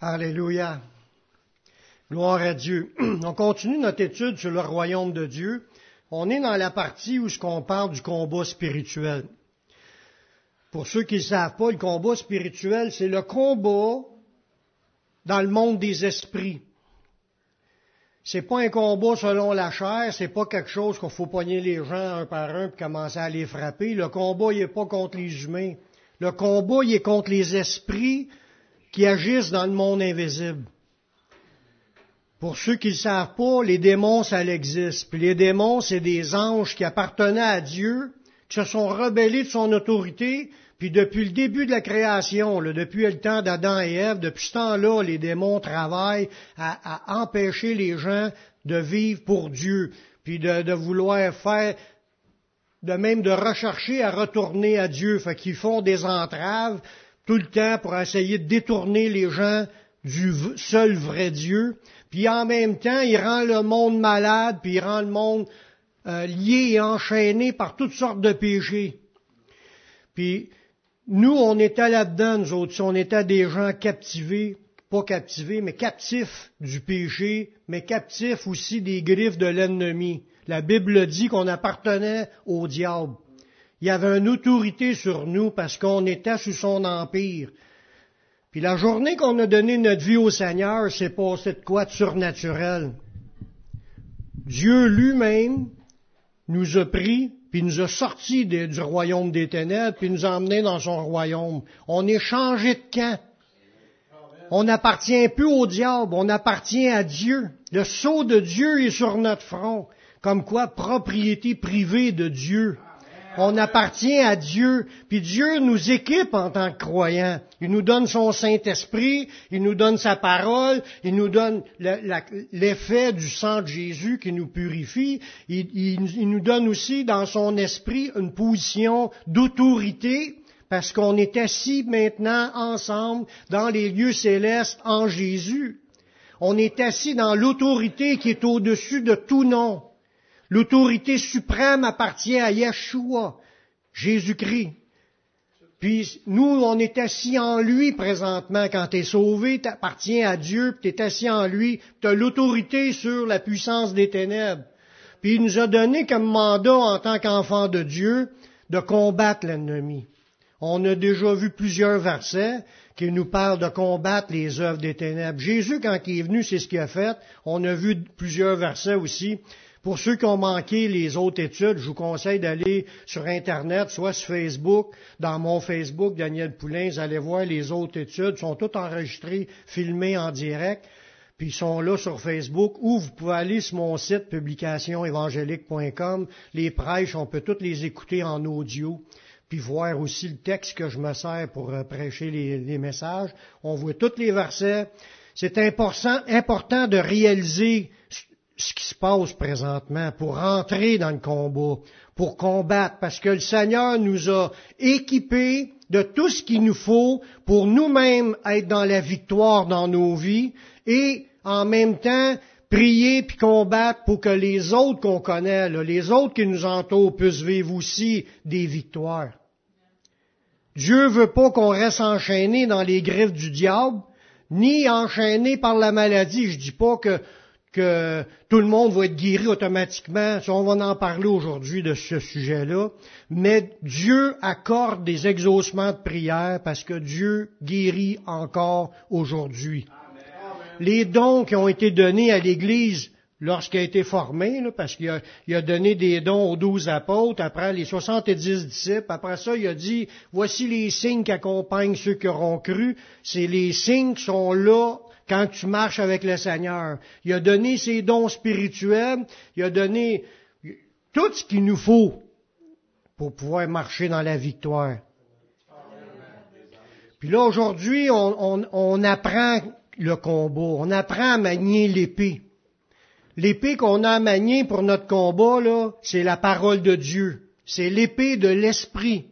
Alléluia. Gloire à Dieu. On continue notre étude sur le royaume de Dieu. On est dans la partie où ce qu'on parle du combat spirituel. Pour ceux qui ne savent pas, le combat spirituel, c'est le combat dans le monde des esprits. C'est pas un combat selon la chair, c'est pas quelque chose qu'il faut poigner les gens un par un et commencer à les frapper. Le combat, il n'est pas contre les humains. Le combat, il est contre les esprits qui agissent dans le monde invisible. Pour ceux qui ne savent pas, les démons, ça existe. Puis les démons, c'est des anges qui appartenaient à Dieu, qui se sont rebellés de son autorité, puis depuis le début de la création, depuis le temps d'Adam et Ève, depuis ce temps-là, les démons travaillent à, empêcher les gens de vivre pour Dieu, puis de, de, vouloir faire, de même de rechercher à retourner à Dieu. Fait qu'ils font des entraves tout le temps pour essayer de détourner les gens du seul vrai Dieu. Puis en même temps, il rend le monde malade, puis il rend le monde euh, lié et enchaîné par toutes sortes de péchés. Puis nous, on était là-dedans, nous autres, on était des gens captivés, pas captivés, mais captifs du péché, mais captifs aussi des griffes de l'ennemi. La Bible dit qu'on appartenait au diable. Il avait une autorité sur nous parce qu'on était sous son empire. Puis la journée qu'on a donné notre vie au Seigneur, c'est passé de quoi de surnaturel. Dieu lui-même nous a pris, puis nous a sortis du royaume des ténèbres, puis nous a emmenés dans son royaume. On est changé de camp. On n'appartient plus au diable, on appartient à Dieu. Le sceau de Dieu est sur notre front, comme quoi propriété privée de Dieu. On appartient à Dieu, puis Dieu nous équipe en tant que croyants. Il nous donne son Saint-Esprit, il nous donne sa parole, il nous donne l'effet du sang de Jésus qui nous purifie, il, il nous donne aussi dans son esprit une position d'autorité, parce qu'on est assis maintenant ensemble dans les lieux célestes en Jésus. On est assis dans l'autorité qui est au-dessus de tout nom. L'autorité suprême appartient à Yeshua, Jésus-Christ. Puis nous, on est assis en lui présentement. Quand tu es sauvé, tu appartiens à Dieu, tu es assis en lui, tu as l'autorité sur la puissance des ténèbres. Puis il nous a donné comme mandat en tant qu'enfant de Dieu de combattre l'ennemi. On a déjà vu plusieurs versets qui nous parlent de combattre les œuvres des ténèbres. Jésus, quand il est venu, c'est ce qu'il a fait. On a vu plusieurs versets aussi pour ceux qui ont manqué les autres études, je vous conseille d'aller sur Internet, soit sur Facebook, dans mon Facebook, Daniel Poulain, vous allez voir les autres études, sont toutes enregistrées, filmées en direct, puis ils sont là sur Facebook, ou vous pouvez aller sur mon site publicationévangélique.com. Les prêches, on peut toutes les écouter en audio, puis voir aussi le texte que je me sers pour euh, prêcher les, les messages. On voit tous les versets. C'est important, important de réaliser ce qui se passe présentement pour rentrer dans le combat, pour combattre, parce que le Seigneur nous a équipés de tout ce qu'il nous faut pour nous-mêmes être dans la victoire dans nos vies et en même temps prier puis combattre pour que les autres qu'on connaît, les autres qui nous entourent puissent vivre aussi des victoires. Dieu veut pas qu'on reste enchaîné dans les griffes du diable, ni enchaîné par la maladie. Je dis pas que que tout le monde va être guéri automatiquement. On va en parler aujourd'hui de ce sujet-là. Mais Dieu accorde des exaucements de prière parce que Dieu guérit encore aujourd'hui. Les dons qui ont été donnés à l'Église lorsqu'elle a été formée, parce qu'il a, donné des dons aux douze apôtres, après les soixante-dix disciples, après ça, il a dit, voici les signes qui accompagnent ceux qui auront cru, c'est les signes qui sont là quand tu marches avec le Seigneur. Il a donné ses dons spirituels, il a donné tout ce qu'il nous faut pour pouvoir marcher dans la victoire. Puis là, aujourd'hui, on, apprend le combat, on apprend à manier l'épée. L'épée qu'on a à manier pour notre combat, là, c'est la parole de Dieu. C'est l'épée de l'esprit.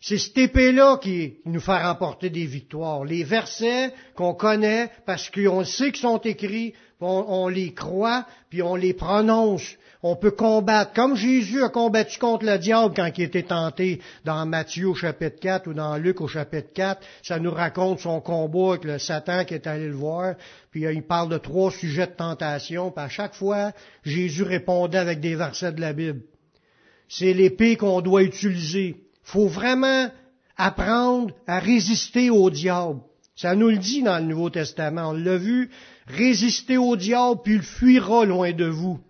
C'est cette épée-là qui nous fait remporter des victoires. Les versets qu'on connaît parce qu'on sait qu'ils sont écrits, on, les croit, puis on les prononce. On peut combattre, comme Jésus a combattu contre le diable quand il était tenté dans Matthieu au chapitre 4 ou dans Luc au chapitre 4. Ça nous raconte son combat avec le Satan qui est allé le voir. Puis il parle de trois sujets de tentation. Puis à chaque fois, Jésus répondait avec des versets de la Bible. C'est l'épée qu'on doit utiliser faut vraiment apprendre à résister au diable. Ça nous le dit dans le Nouveau Testament, on l'a vu, résister au diable, puis il fuira loin de vous.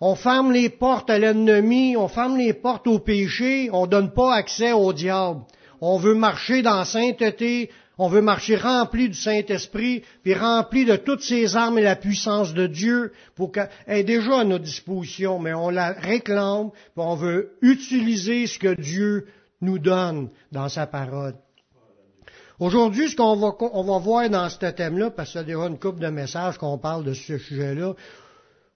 On ferme les portes à l'ennemi, on ferme les portes au péché, on donne pas accès au diable. On veut marcher dans sainteté, on veut marcher rempli du Saint-Esprit, puis rempli de toutes ses armes et la puissance de Dieu, pour qu'elle est déjà à notre disposition, mais on la réclame, puis on veut utiliser ce que Dieu nous donne dans sa parole. Aujourd'hui, ce qu'on va, on va voir dans ce thème-là, parce que y déjà une couple de messages qu'on parle de ce sujet-là,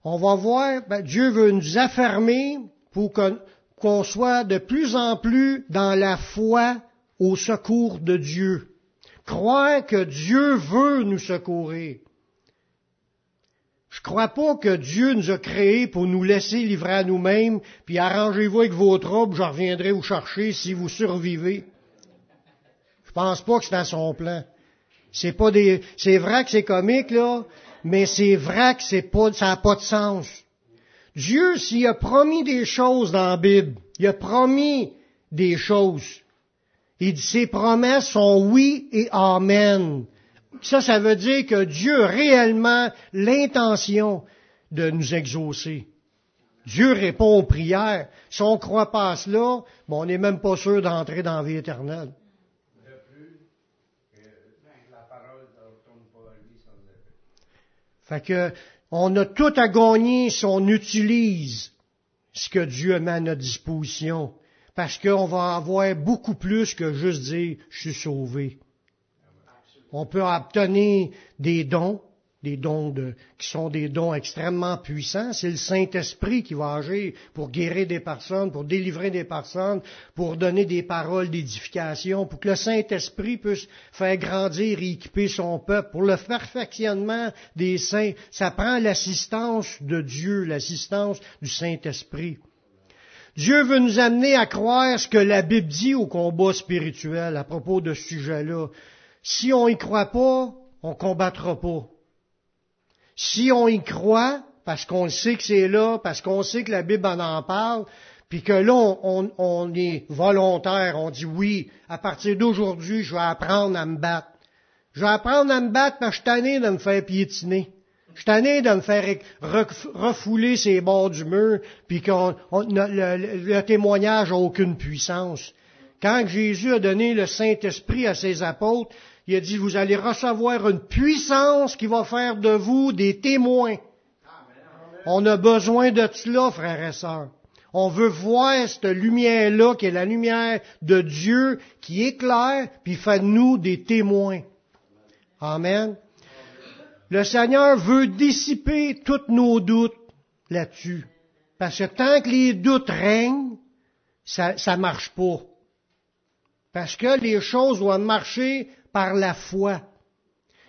on va voir, ben, Dieu veut nous affermer pour qu'on soit de plus en plus dans la foi au secours de Dieu croire que Dieu veut nous secourir. Je crois pas que Dieu nous a créés pour nous laisser livrer à nous-mêmes, puis arrangez-vous avec vos troubles, je reviendrai vous chercher si vous survivez. Je pense pas que c'est à son plan. C'est pas des, c'est vrai que c'est comique, là, mais c'est vrai que c'est pas, ça n'a pas de sens. Dieu, s'il a promis des choses dans la Bible, il a promis des choses. Il dit, ses promesses sont oui et amen. Ça, ça veut dire que Dieu a réellement l'intention de nous exaucer. Dieu répond aux prières. Si on ne croit pas à cela, bon, on n'est même pas sûr d'entrer dans la vie éternelle. Fait que, on a tout à gagner si on utilise ce que Dieu met à notre disposition parce qu'on va avoir beaucoup plus que juste dire je suis sauvé. On peut obtenir des dons, des dons qui sont des dons extrêmement puissants. C'est le Saint-Esprit qui va agir pour guérir des personnes, pour délivrer des personnes, pour donner des paroles d'édification, pour que le Saint-Esprit puisse faire grandir et équiper son peuple, pour le perfectionnement des saints. Ça prend l'assistance de Dieu, l'assistance du Saint-Esprit. Dieu veut nous amener à croire ce que la Bible dit au combat spirituel à propos de ce sujet-là. Si on y croit pas, on combattra pas. Si on y croit, parce qu'on sait que c'est là, parce qu'on sait que la Bible en, parle, puis que là, on, on, est volontaire, on dit oui, à partir d'aujourd'hui, je vais apprendre à me battre. Je vais apprendre à me battre parce que je suis tanné de me faire piétiner. Je suis tanné de me faire refouler ces bords du mur, puis que le, témoignage n'a aucune puissance. Quand Jésus a donné le Saint-Esprit à ses apôtres, il a dit, vous allez recevoir une puissance qui va faire de vous des témoins. On a besoin de cela, frères et sœurs. On veut voir cette lumière-là, qui est la lumière de Dieu, qui éclaire, puis fait de nous des témoins. Amen. Le Seigneur veut dissiper tous nos doutes là-dessus. Parce que tant que les doutes règnent, ça ne marche pas. Parce que les choses doivent marcher par la foi.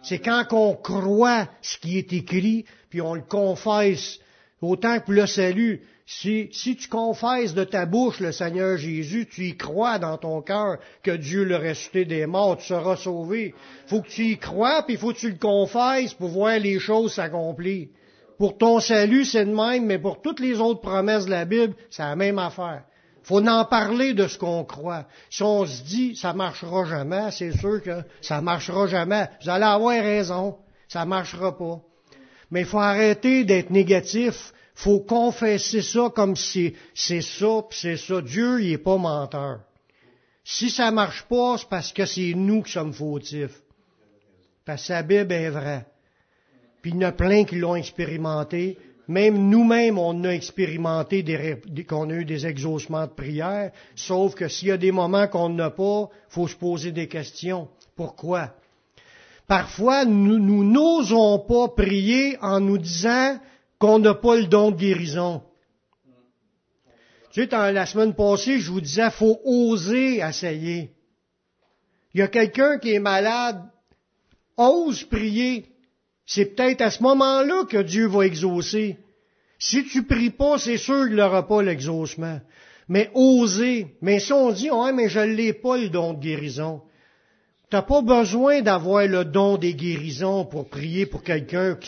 C'est quand on croit ce qui est écrit, puis on le confesse, autant que pour le salut. Si, tu confesses de ta bouche le Seigneur Jésus, tu y crois dans ton cœur que Dieu l'a ressuscité des morts, tu seras sauvé. faut que tu y crois, puis faut que tu le confesses pour voir les choses s'accomplir. Pour ton salut, c'est de même, mais pour toutes les autres promesses de la Bible, c'est la même affaire. faut en parler de ce qu'on croit. Si on se dit, ça marchera jamais, c'est sûr que ça marchera jamais. Vous allez avoir raison, ça marchera pas. Mais il faut arrêter d'être négatif faut confesser ça comme si c'est ça, puis c'est ça. Dieu, il est pas menteur. Si ça marche pas, c'est parce que c'est nous qui sommes fautifs. Parce que la Bible est vraie. Puis il y en a plein qui l'ont expérimenté. Même nous-mêmes, on a expérimenté qu'on a eu des exaucements de prière. Sauf que s'il y a des moments qu'on n'a pas, faut se poser des questions. Pourquoi? Parfois, nous n'osons pas prier en nous disant qu'on n'a pas le don de guérison. Tu sais, la semaine passée, je vous disais, faut oser essayer. Il y a quelqu'un qui est malade, ose prier. C'est peut-être à ce moment-là que Dieu va exaucer. Si tu pries pas, c'est sûr qu'il n'aura pas l'exaucement. Mais oser. Mais si on dit, ouais, mais je l'ai pas le don de guérison. Tu n'as pas besoin d'avoir le don des guérisons pour prier pour quelqu'un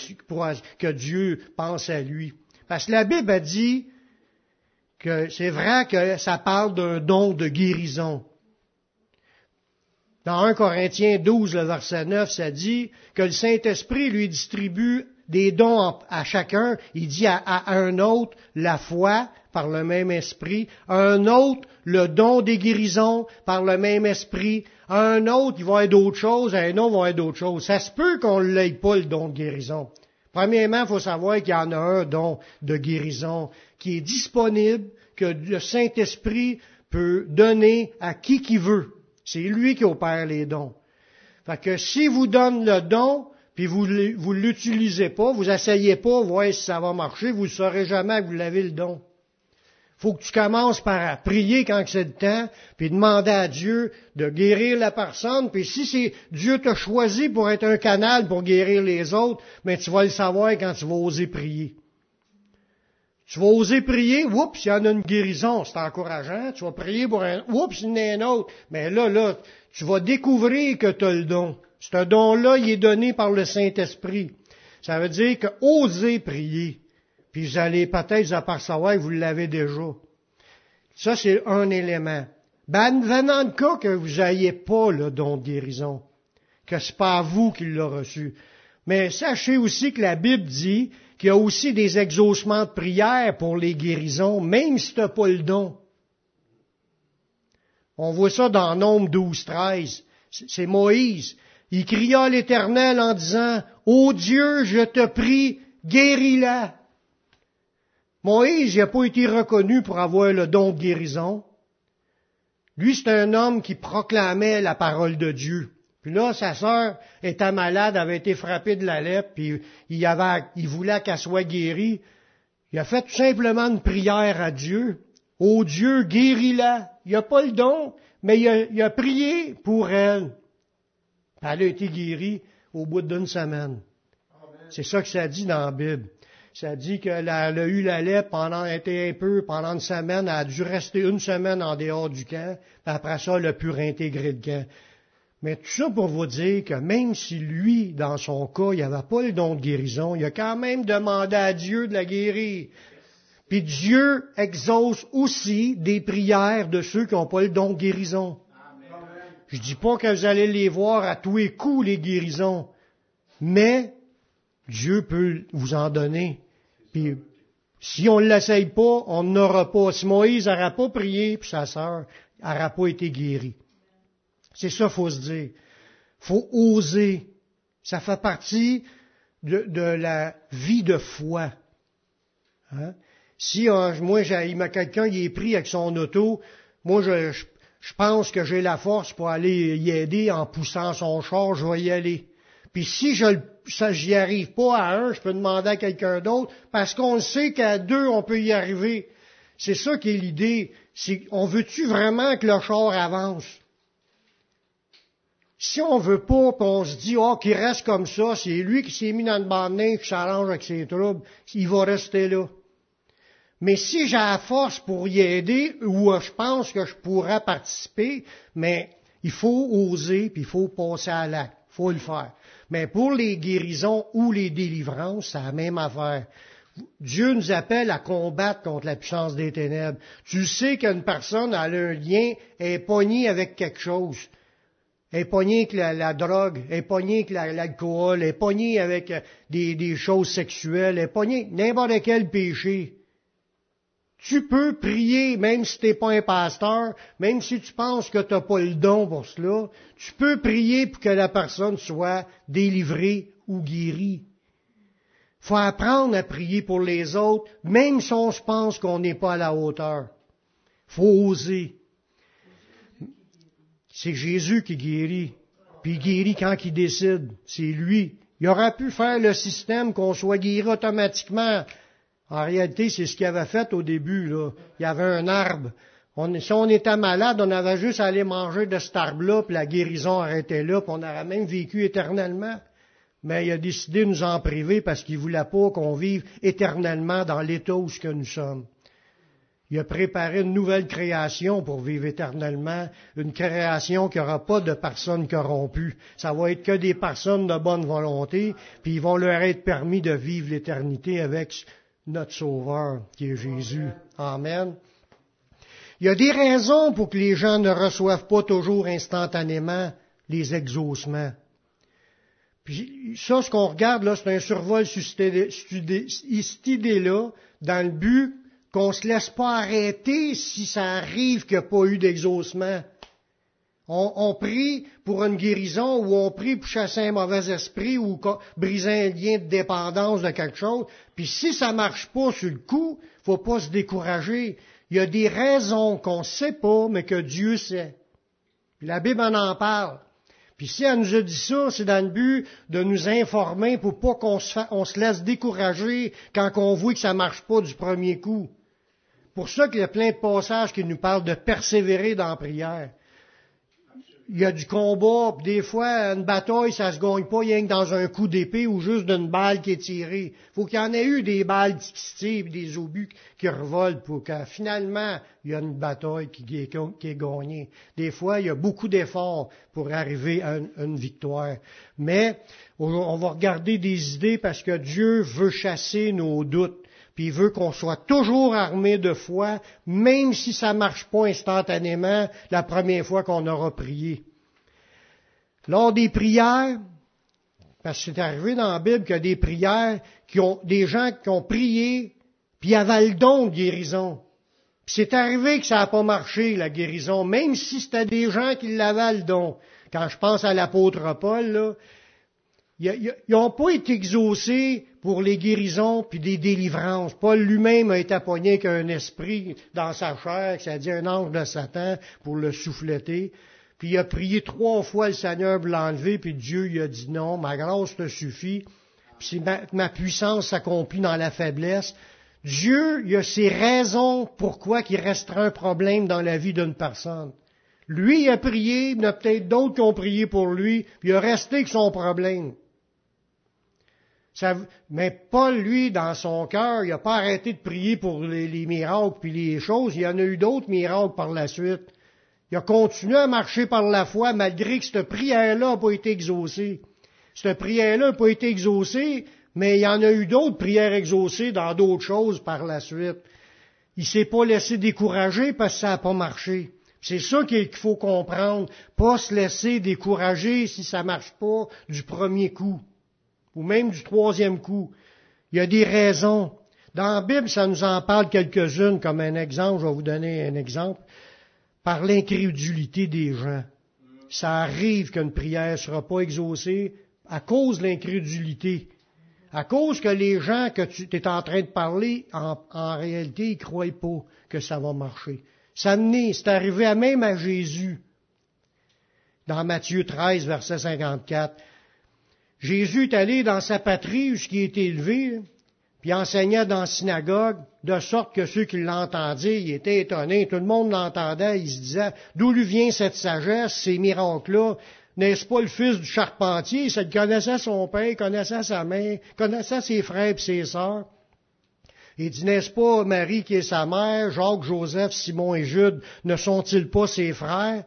que Dieu pense à lui. Parce que la Bible a dit que c'est vrai que ça parle d'un don de guérison. Dans 1 Corinthiens 12, le verset 9, ça dit que le Saint-Esprit lui distribue des dons à chacun. Il dit à, un autre la foi par le même esprit, à un autre le don des guérisons par le même esprit, un autre il va être d'autres choses, un autre va être d'autres choses. Ça se peut qu'on ne l'ait pas le don de guérison. Premièrement, il faut savoir qu'il y en a un don de guérison qui est disponible, que le Saint-Esprit peut donner à qui qui veut. C'est lui qui opère les dons. Fait que si vous donne le don, puis vous ne l'utilisez pas, vous essayez pas, voir si ça va marcher, vous ne saurez jamais que vous l'avez le don. Faut que tu commences par prier quand c'est le temps, puis demander à Dieu de guérir la personne, puis si c'est Dieu t'a choisi pour être un canal pour guérir les autres, mais tu vas le savoir quand tu vas oser prier. Tu vas oser prier, oups, il y en a une guérison, c'est encourageant. Tu vas prier pour un, oups, il y en a un autre. Mais là, là, tu vas découvrir que tu as le don. Ce don-là, il est donné par le Saint-Esprit. Ça veut dire que osez prier. Puis vous allez peut-être apercevoir que vous l'avez déjà. Ça, c'est un élément. Ben, venant le cas que vous n'ayez pas le don de guérison, que c'est pas vous qui l'avez reçu. Mais sachez aussi que la Bible dit qu'il y a aussi des exaucements de prière pour les guérisons, même si tu n'as pas le don. On voit ça dans Nombre 12, 13. C'est Moïse. Il cria à l'Éternel en disant, Ô Dieu, je te prie, guéris-la. Moïse n'a pas été reconnu pour avoir le don de guérison. Lui, c'est un homme qui proclamait la parole de Dieu. Puis là, sa sœur était malade, avait été frappée de la lèpre, puis il, avait, il voulait qu'elle soit guérie. Il a fait tout simplement une prière à Dieu. Oh Dieu, guéris-la. Il n'a pas le don, mais il a, il a prié pour elle. Elle a été guérie au bout d'une semaine. C'est ça que ça dit dans la Bible. Ça dit qu'elle a, eu la lèpre pendant, était un peu, pendant une semaine, elle a dû rester une semaine en dehors du camp, puis après ça, elle a pu réintégrer le camp. Mais tout ça pour vous dire que même si lui, dans son cas, il n'avait pas le don de guérison, il a quand même demandé à Dieu de la guérir. Puis Dieu exauce aussi des prières de ceux qui n'ont pas le don de guérison. Je dis pas que vous allez les voir à tous les coups, les guérisons, mais Dieu peut vous en donner. Puis si on ne l'essaye pas, on n'aura pas. Si Moïse n'aura pas prié, puis sa sœur n'aura pas été guérie. C'est ça, faut se dire. Faut oser. Ça fait partie de, la vie de foi. Hein? Si euh, moi, quelqu'un qui est pris avec son auto, moi, je, je, pense que j'ai la force pour aller y aider en poussant son char, je vais y aller. Puis si je ça, j'y arrive pas à un, je peux demander à quelqu'un d'autre, parce qu'on sait qu'à deux, on peut y arriver. C'est ça qui est l'idée. C'est, on veut-tu vraiment que le char avance? Si on veut pas, qu'on se dit, oh, qu'il reste comme ça, c'est lui qui s'est mis dans le bande qui s'arrange avec ses troubles, il va rester là. Mais si j'ai la force pour y aider, ou je pense que je pourrais participer, mais il faut oser, puis il faut passer à l'acte. Il faut le faire. Mais pour les guérisons ou les délivrances, c'est la même affaire. Dieu nous appelle à combattre contre la puissance des ténèbres. Tu sais qu'une personne a un lien, est pognée avec quelque chose est pogné avec la, drogue, est pogné avec l'alcool, est pogné avec euh, des, choses sexuelles, est pogné n'importe quel péché. Tu peux prier, même si tu n'es pas un pasteur, même si tu penses que tu n'as pas le don pour cela, tu peux prier pour que la personne soit délivrée ou guérie. faut apprendre à prier pour les autres, même si on se pense qu'on n'est pas à la hauteur. faut oser. C'est Jésus qui guérit. Puis il guérit quand il décide. C'est lui. Il aurait pu faire le système qu'on soit guéri automatiquement. En réalité, c'est ce qu'il avait fait au début. Là. Il y avait un arbre. Si on était malade, on avait juste à aller manger de cet arbre-là, puis la guérison arrêtait là, puis on aurait même vécu éternellement. Mais il a décidé de nous en priver parce qu'il voulait pas qu'on vive éternellement dans l'état où ce que nous sommes. Il a préparé une nouvelle création pour vivre éternellement, une création qui n'aura pas de personnes corrompues. Ça va être que des personnes de bonne volonté, puis ils vont leur être permis de vivre l'éternité avec notre Sauveur, qui est Jésus. Amen. Il y a des raisons pour que les gens ne reçoivent pas toujours instantanément les exaucements. Puis ça, ce qu'on regarde là, c'est un survol sur cette idée-là, dans le but qu'on ne se laisse pas arrêter si ça arrive qu'il n'y a pas eu d'exaucement. On, prie pour une guérison ou on prie pour chasser un mauvais esprit ou briser un lien de dépendance de quelque chose. Puis si ça marche pas sur le coup, faut pas se décourager. Il y a des raisons qu'on sait pas, mais que Dieu sait. Puis la Bible en, en parle. Puis si elle nous a dit ça, c'est dans le but de nous informer pour pas qu'on se, on se laisse décourager quand on voit que ça marche pas du premier coup. Pour ça qu'il y a plein de passages qui nous parlent de persévérer dans la prière il y a du combat, puis des fois, une bataille, ça se gagne pas rien que dans un coup d'épée ou juste d'une balle qui est tirée. faut qu'il y en ait eu des balles qui se tirent, des obus qui revolent pour que finalement, il y a une bataille qui est, gagnée. Des fois, il y a beaucoup d'efforts pour arriver à une, une victoire. Mais, on va regarder des idées parce que Dieu veut chasser nos doutes puis il veut qu'on soit toujours armé de foi, même si ça ne marche pas instantanément la première fois qu'on aura prié. Lors des prières, parce que c'est arrivé dans la Bible qu'il y a des prières qui ont des gens qui ont prié, puis le don guérison. Puis c'est arrivé que ça n'a pas marché, la guérison, même si c'était des gens qui l'avaient le don. Quand je pense à l'apôtre Paul, là, ils n'ont pas été exaucés pour les guérisons puis des délivrances. Paul lui-même a été appoigné qu'un esprit dans sa chair, c'est-à-dire un ange de Satan, pour le souffleter. Puis il a prié trois fois le Seigneur pour l'enlever, puis Dieu lui a dit non, ma grâce te suffit, puis ma, ma puissance s'accomplit dans la faiblesse. Dieu, il a ses raisons pourquoi il restera un problème dans la vie d'une personne. Lui, il a prié, il y en a peut-être d'autres qui ont prié pour lui, puis il a resté avec son problème mais Paul, lui, dans son cœur, il n'a pas arrêté de prier pour les, miracles puis les choses. Il y en a eu d'autres miracles par la suite. Il a continué à marcher par la foi malgré que cette prière-là n'a pas été exaucée. Cette prière-là n'a pas été exaucée, mais il y en a eu d'autres prières exaucées dans d'autres choses par la suite. Il s'est pas laissé décourager parce que ça n'a pas marché. C'est ça qu'il faut comprendre. Pas se laisser décourager si ça marche pas du premier coup ou même du troisième coup. Il y a des raisons. Dans la Bible, ça nous en parle quelques-unes comme un exemple. Je vais vous donner un exemple. Par l'incrédulité des gens. Ça arrive qu'une prière ne sera pas exaucée à cause de l'incrédulité. À cause que les gens que tu es en train de parler, en, réalité, ils ne croient pas que ça va marcher. Ça c'est arrivé à même à Jésus. Dans Matthieu 13, verset 54. Jésus est allé dans sa patrie où il était élevé, puis enseignait dans la synagogue, de sorte que ceux qui l'entendaient, ils étaient étonnés. Tout le monde l'entendait, ils se disaient, d'où lui vient cette sagesse, ces miracles-là? N'est-ce pas le fils du charpentier? Il connaissait son père, connaissait sa mère, connaissait ses frères et ses sœurs. Il dit, n'est-ce pas Marie qui est sa mère, Jacques, Joseph, Simon et Jude, ne sont-ils pas ses frères?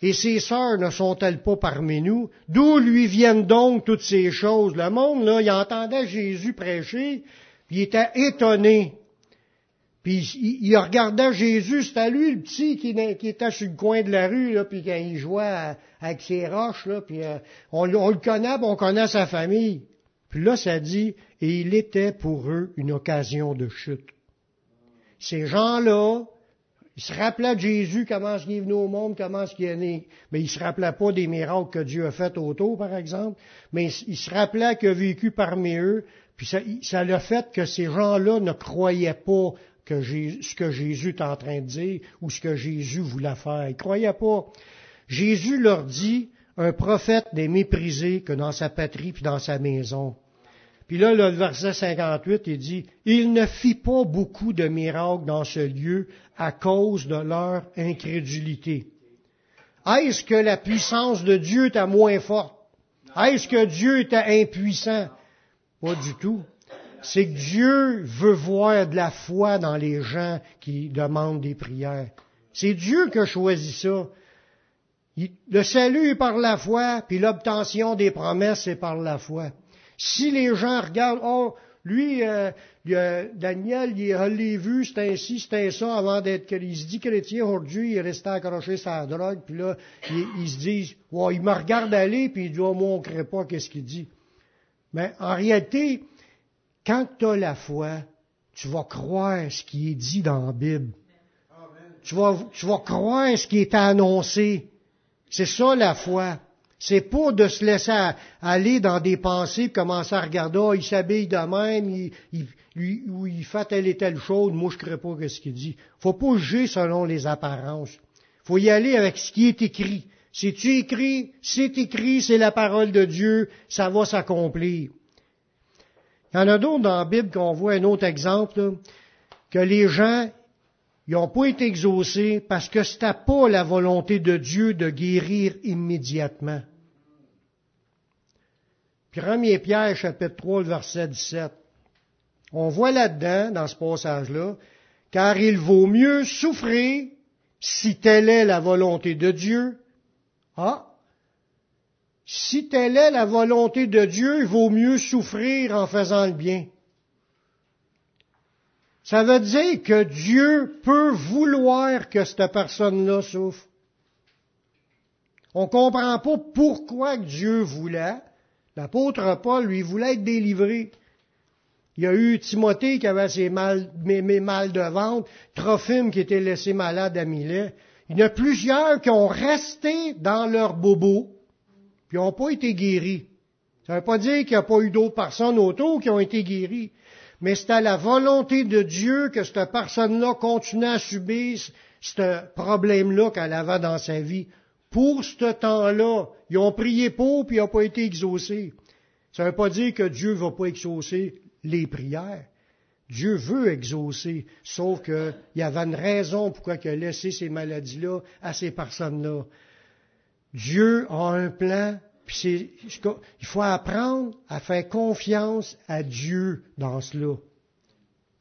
Et ses sœurs ne sont-elles pas parmi nous? D'où lui viennent donc toutes ces choses? Le monde, là, il entendait Jésus prêcher, puis il était étonné. Puis il, regardait Jésus, c'était lui le petit qui, était sur le coin de la rue, là, puis quand il jouait avec ses roches, là, puis euh, on, on, le connaît, on connaît sa famille. Puis là, ça dit, et il était pour eux une occasion de chute. Ces gens-là, il se rappelait de Jésus, comment est-ce qu'il est venu au monde, comment est-ce qu'il est né. Mais il se rappelait pas des miracles que Dieu a fait autour, par exemple. Mais il se rappelait qu'il a vécu parmi eux. Puis ça, ça l'a fait que ces gens-là ne croyaient pas que ce que Jésus est en train de dire ou ce que Jésus voulait faire. Ils croyaient pas. Jésus leur dit, un prophète n'est méprisé que dans sa patrie puis dans sa maison. Puis là, le verset 58, il dit, Il ne fit pas beaucoup de miracles dans ce lieu à cause de leur incrédulité. Est-ce que la puissance de Dieu était moins forte? Est-ce que Dieu était impuissant? Pas du tout. C'est que Dieu veut voir de la foi dans les gens qui demandent des prières. C'est Dieu qui a choisi ça. Le salut est par la foi, puis l'obtention des promesses est par la foi. Si les gens regardent, oh, lui, euh, Daniel, il l'a vu, c'était ainsi, c'était ça, avant d'être, il se dit chrétien aujourd'hui, il est resté accroché sur la drogue, puis là, il, se dit, oh, il me regarde aller, puis il dit, oh, moi, on ne pas qu'est-ce qu'il dit. Mais en réalité, quand tu as la foi, tu vas croire ce qui est dit dans la Bible. Tu vas, tu vas croire ce qui est annoncé. C'est ça la foi. C'est pas de se laisser aller dans des pensées, commencer à regarder, oh, il s'habille de même, il, il, ou il fait telle et telle chose, moi je ne crée pas ce qu'il dit. Faut pas juger selon les apparences. Faut y aller avec ce qui est écrit. Si tu écris, c'est écrit, c'est la parole de Dieu, ça va s'accomplir. Il y en a d'autres dans la Bible qu'on voit un autre exemple, que les gens, ils n'ont pas été exaucés parce que c'était pas la volonté de Dieu de guérir immédiatement. Puis 1 Pierre, chapitre 3, verset 17. On voit là-dedans, dans ce passage-là, car il vaut mieux souffrir si telle est la volonté de Dieu. Ah, si telle est la volonté de Dieu, il vaut mieux souffrir en faisant le bien. Ça veut dire que Dieu peut vouloir que cette personne-là souffre. On ne comprend pas pourquoi Dieu voulait. L'apôtre Paul, lui, voulait être délivré. Il y a eu Timothée qui avait ses mal, mes, mal de ventre, Trophime qui était laissé malade à Milet. Il y en a plusieurs qui ont resté dans leur bobo, puis n'ont pas été guéris. Ça ne veut pas dire qu'il n'y a pas eu d'autres personnes autour qui ont été guéries. Mais c'est à la volonté de Dieu que cette personne-là continue à subir ce problème-là qu'elle avait dans sa vie. Pour ce temps-là, ils ont prié pour, puis ils n'ont pas été exaucés. Ça ne veut pas dire que Dieu ne va pas exaucer les prières. Dieu veut exaucer, sauf qu'il y avait une raison pourquoi il a laissé ces maladies-là à ces personnes-là. Dieu a un plan puis il faut apprendre à faire confiance à Dieu dans cela.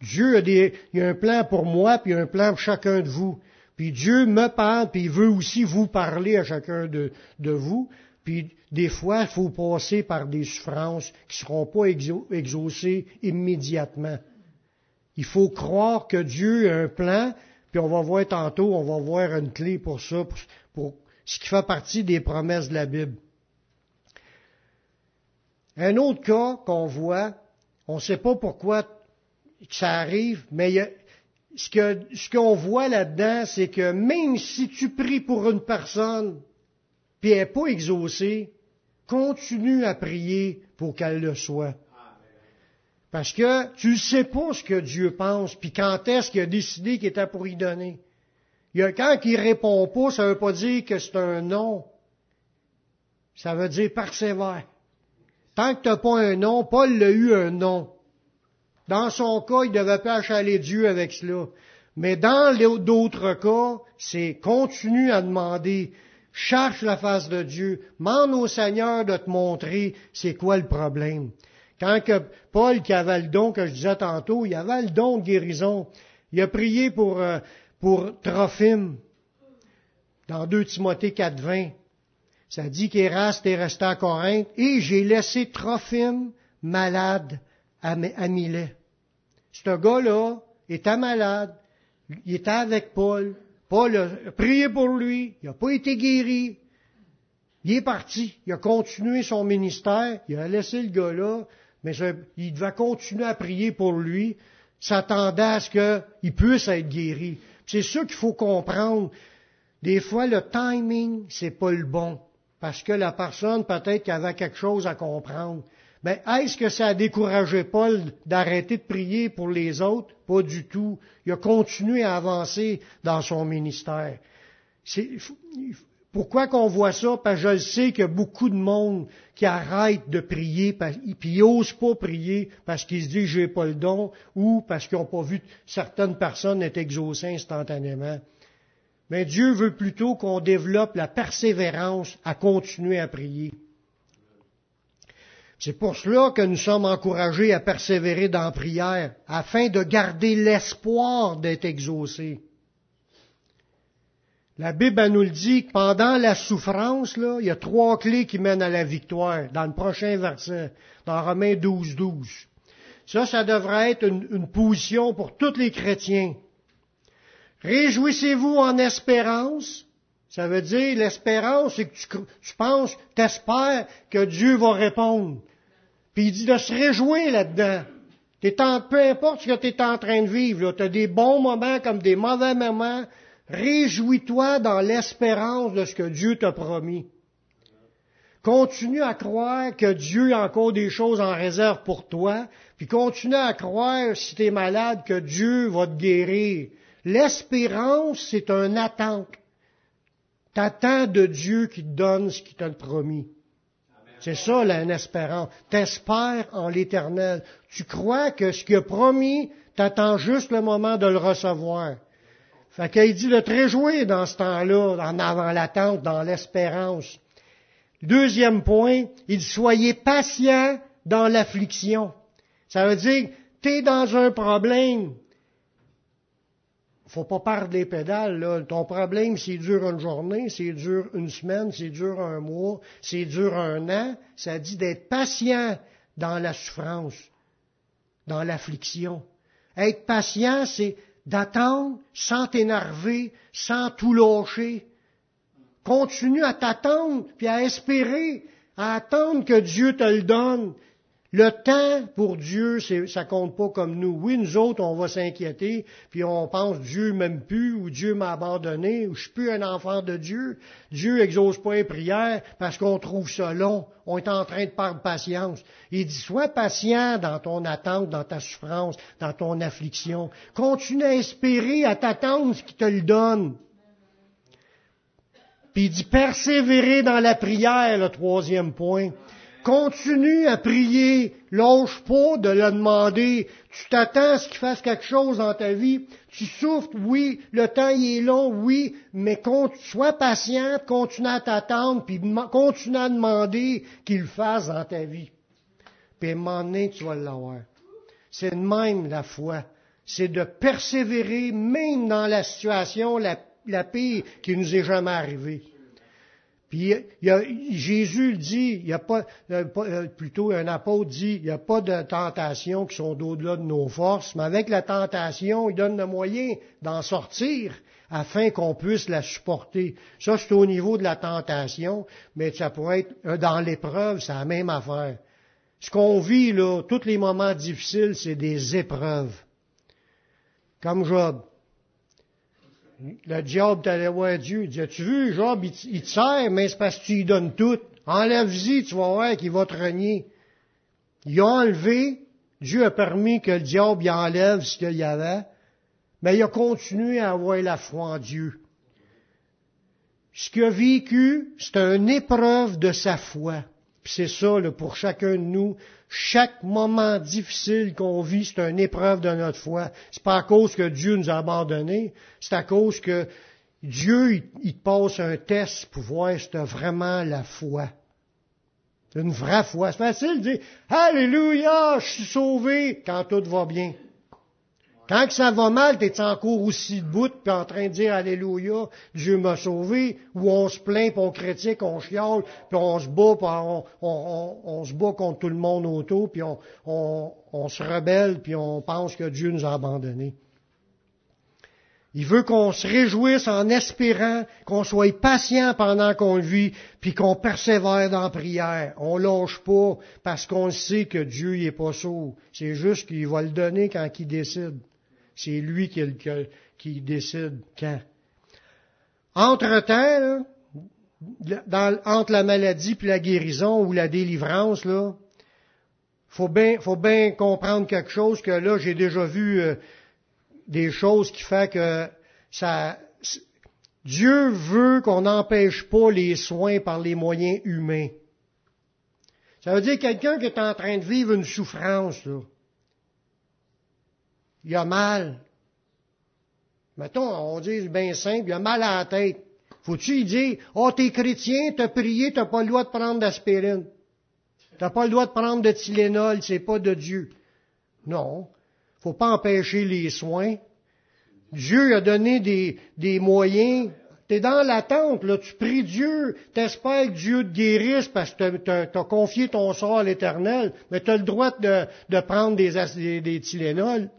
Dieu a, des, il a un plan pour moi, puis il a un plan pour chacun de vous. Puis Dieu me parle, puis il veut aussi vous parler à chacun de, vous. Puis des fois, il faut passer par des souffrances qui ne seront pas exaucées immédiatement. Il faut croire que Dieu a un plan, puis on va voir tantôt, on va voir une clé pour ça, pour ce qui fait partie des promesses de la Bible. Un autre cas qu'on voit, on ne sait pas pourquoi ça arrive, mais ce qu'on voit là-dedans, c'est que même si tu pries pour une personne, puis elle n'est pas exaucée, continue à prier pour qu'elle le soit. Parce que tu ne sais pas ce que Dieu pense, puis quand est-ce qu'il a décidé qu'il était pour y donner. Il y a, quand il répond pas, ça ne veut pas dire que c'est un non. Ça veut dire persévère. Tant que tu n'as pas un nom, Paul l'a eu un nom. Dans son cas, il devait pas achaler Dieu avec cela. Mais dans d'autres cas, c'est continue à demander, cherche la face de Dieu, demande au Seigneur de te montrer c'est quoi le problème. Quand que Paul qui avait le don, que je disais tantôt, il avait le don de guérison. Il a prié pour, euh, pour Trophime dans 2 Timothée 4.20. Ça dit qu'Éraste est resté à Corinthe et j'ai laissé Trophime malade à, Milet. Ce gars-là était malade. Il était avec Paul. Paul a prié pour lui. Il n'a pas été guéri. Il est parti. Il a continué son ministère. Il a laissé le gars-là. Mais il devait continuer à prier pour lui, s'attendait à ce qu'il puisse être guéri. C'est ça qu'il faut comprendre. Des fois, le timing, c'est pas le bon parce que la personne peut-être avait quelque chose à comprendre. Mais est-ce que ça a découragé Paul d'arrêter de prier pour les autres? Pas du tout. Il a continué à avancer dans son ministère. Pourquoi qu'on voit ça? Parce que je sais qu'il y a beaucoup de monde qui arrête de prier, puis ils pas prier parce qu'ils se disent j'ai pas le don, ou parce qu'ils n'ont pas vu certaines personnes être exaucées instantanément. Mais Dieu veut plutôt qu'on développe la persévérance à continuer à prier. C'est pour cela que nous sommes encouragés à persévérer dans la prière, afin de garder l'espoir d'être exaucés. La Bible nous le dit que pendant la souffrance, il y a trois clés qui mènent à la victoire, dans le prochain verset, dans Romains 12, 12. Ça, ça devrait être une position pour tous les chrétiens. Réjouissez-vous en espérance. Ça veut dire, l'espérance, c'est que tu, tu penses, t'espères que Dieu va répondre. Puis il dit de se réjouir là-dedans. En, peu importe ce que tu es en train de vivre, tu as des bons moments comme des mauvais moments, réjouis-toi dans l'espérance de ce que Dieu t'a promis. Continue à croire que Dieu a encore des choses en réserve pour toi, puis continue à croire, si tu es malade, que Dieu va te guérir. L'espérance, c'est un attente. T'attends de Dieu qui te donne ce qu'il t'a promis. C'est ça, là, une espérance. T'espères en l'éternel. Tu crois que ce qu'il a promis, t'attends juste le moment de le recevoir. Fait qu'il dit de te réjouir dans ce temps-là, en avant l'attente, dans l'espérance. Deuxième point, il dit soyez patient dans l'affliction. Ça veut dire, t'es dans un problème, faut pas perdre les pédales. Ton problème, c'est dur une journée, c'est dur une semaine, c'est dur un mois, c'est dur un an. Ça dit d'être patient dans la souffrance, dans l'affliction. Être patient, c'est d'attendre sans t'énerver, sans tout lâcher. Continue à t'attendre, puis à espérer, à attendre que Dieu te le donne. Le temps pour Dieu, ça compte pas comme nous. Oui, nous autres, on va s'inquiéter, puis on pense Dieu m'aime plus, ou Dieu m'a abandonné, ou je suis plus un enfant de Dieu. Dieu exauce pas les prières parce qu'on trouve ça long. On est en train de perdre patience. Il dit, sois patient dans ton attente, dans ta souffrance, dans ton affliction. Continue à espérer, à t'attendre ce qu'il te le donne. Puis il dit, persévérer dans la prière, le troisième point. Continue à prier, lâche pas de le demander. Tu t'attends à ce qu'il fasse quelque chose dans ta vie. Tu souffres, oui, le temps il est long, oui, mais sois patient, continue à t'attendre, puis continue à demander qu'il fasse dans ta vie. Puis à un moment donné, tu vas l'avoir. C'est de même la foi. C'est de persévérer même dans la situation la pire qui nous est jamais arrivée. Puis Jésus le dit, il y a pas, euh, euh, plutôt un apôtre dit, il n'y a pas de tentation qui sont au-delà de nos forces, mais avec la tentation, il donne le moyen d'en sortir afin qu'on puisse la supporter. Ça, c'est au niveau de la tentation, mais ça pourrait être euh, dans l'épreuve, c'est la même affaire. Ce qu'on vit là, tous les moments difficiles, c'est des épreuves. Comme Job. Le diable t'allait voir Dieu. Il dit, as-tu vu, Job, il, te sert, mais c'est parce que tu lui donnes tout. Enlève-y, tu vas voir qu'il va te renier. Il a enlevé, Dieu a permis que le diable y enlève ce qu'il y avait, mais il a continué à avoir la foi en Dieu. Ce qu'il a vécu, c'est une épreuve de sa foi. C'est ça, pour chacun de nous, chaque moment difficile qu'on vit, c'est une épreuve de notre foi. C'est pas à cause que Dieu nous a abandonnés, c'est à cause que Dieu, il, te passe un test pour voir si tu vraiment la foi. Une vraie foi. C'est facile de dire, Alléluia, je suis sauvé quand tout va bien. Quand ça va mal, t'es encore aussi debout, puis en train de dire Alléluia, Dieu m'a sauvé, ou on se plaint, puis on critique, on chiale, puis on se bat, puis on, se bat contre tout le monde autour, puis on, se rebelle, puis on pense que Dieu nous a abandonnés. Il veut qu'on se réjouisse en espérant, qu'on soit patient pendant qu'on vit, puis qu'on persévère dans la prière. On lâche pas parce qu'on sait que Dieu n'est pas sourd. C'est juste qu'il va le donner quand il décide. C'est lui qui, décide quand. Entre-temps, entre la maladie et la guérison ou la délivrance, là, faut bien, faut bien comprendre quelque chose que là, j'ai déjà vu euh, des choses qui font que ça, Dieu veut qu'on n'empêche pas les soins par les moyens humains. Ça veut dire quelqu'un qui est en train de vivre une souffrance, là. Il a mal. Mettons, on dit bien simple, il a mal à la tête. Faut-tu lui dire, oh, t'es chrétien, t'as prié, t'as pas le droit de prendre d'aspirine. T'as pas le droit de prendre de Tylenol, c'est pas de Dieu. Non. Faut pas empêcher les soins. Dieu a donné des, des moyens. T'es dans l'attente, là, tu pries Dieu, t'espères que Dieu te guérisse parce que t'as as confié ton sort à l'éternel, mais t'as le droit de, de prendre des, des, des Tylenol.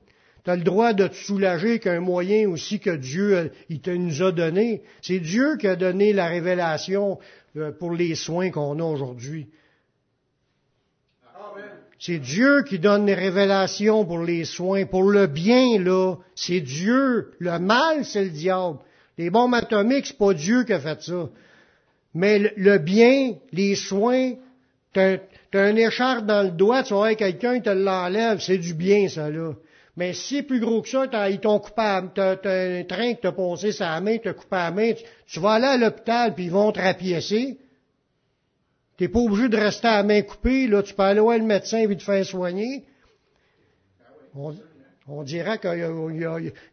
Tu as le droit de te soulager qu'un moyen aussi que Dieu euh, il te nous a donné. C'est Dieu qui a donné la révélation euh, pour les soins qu'on a aujourd'hui. C'est Dieu qui donne les révélations pour les soins, pour le bien, là. C'est Dieu. Le mal, c'est le diable. Les bombes atomiques, c'est pas Dieu qui a fait ça. Mais le bien, les soins, t'as un écharpe dans le doigt, tu vas voir quelqu'un, il te l'enlève, c'est du bien, ça, là. Mais si plus gros que ça, ils t'ont coupé, t'as, un train qui t'a posé sa main, t'as coupé la main, tu, vas aller à l'hôpital, puis ils vont te rapiécer. T'es pas obligé de rester à la main coupée, là, tu peux aller voir le médecin et te faire soigner. On, on dirait que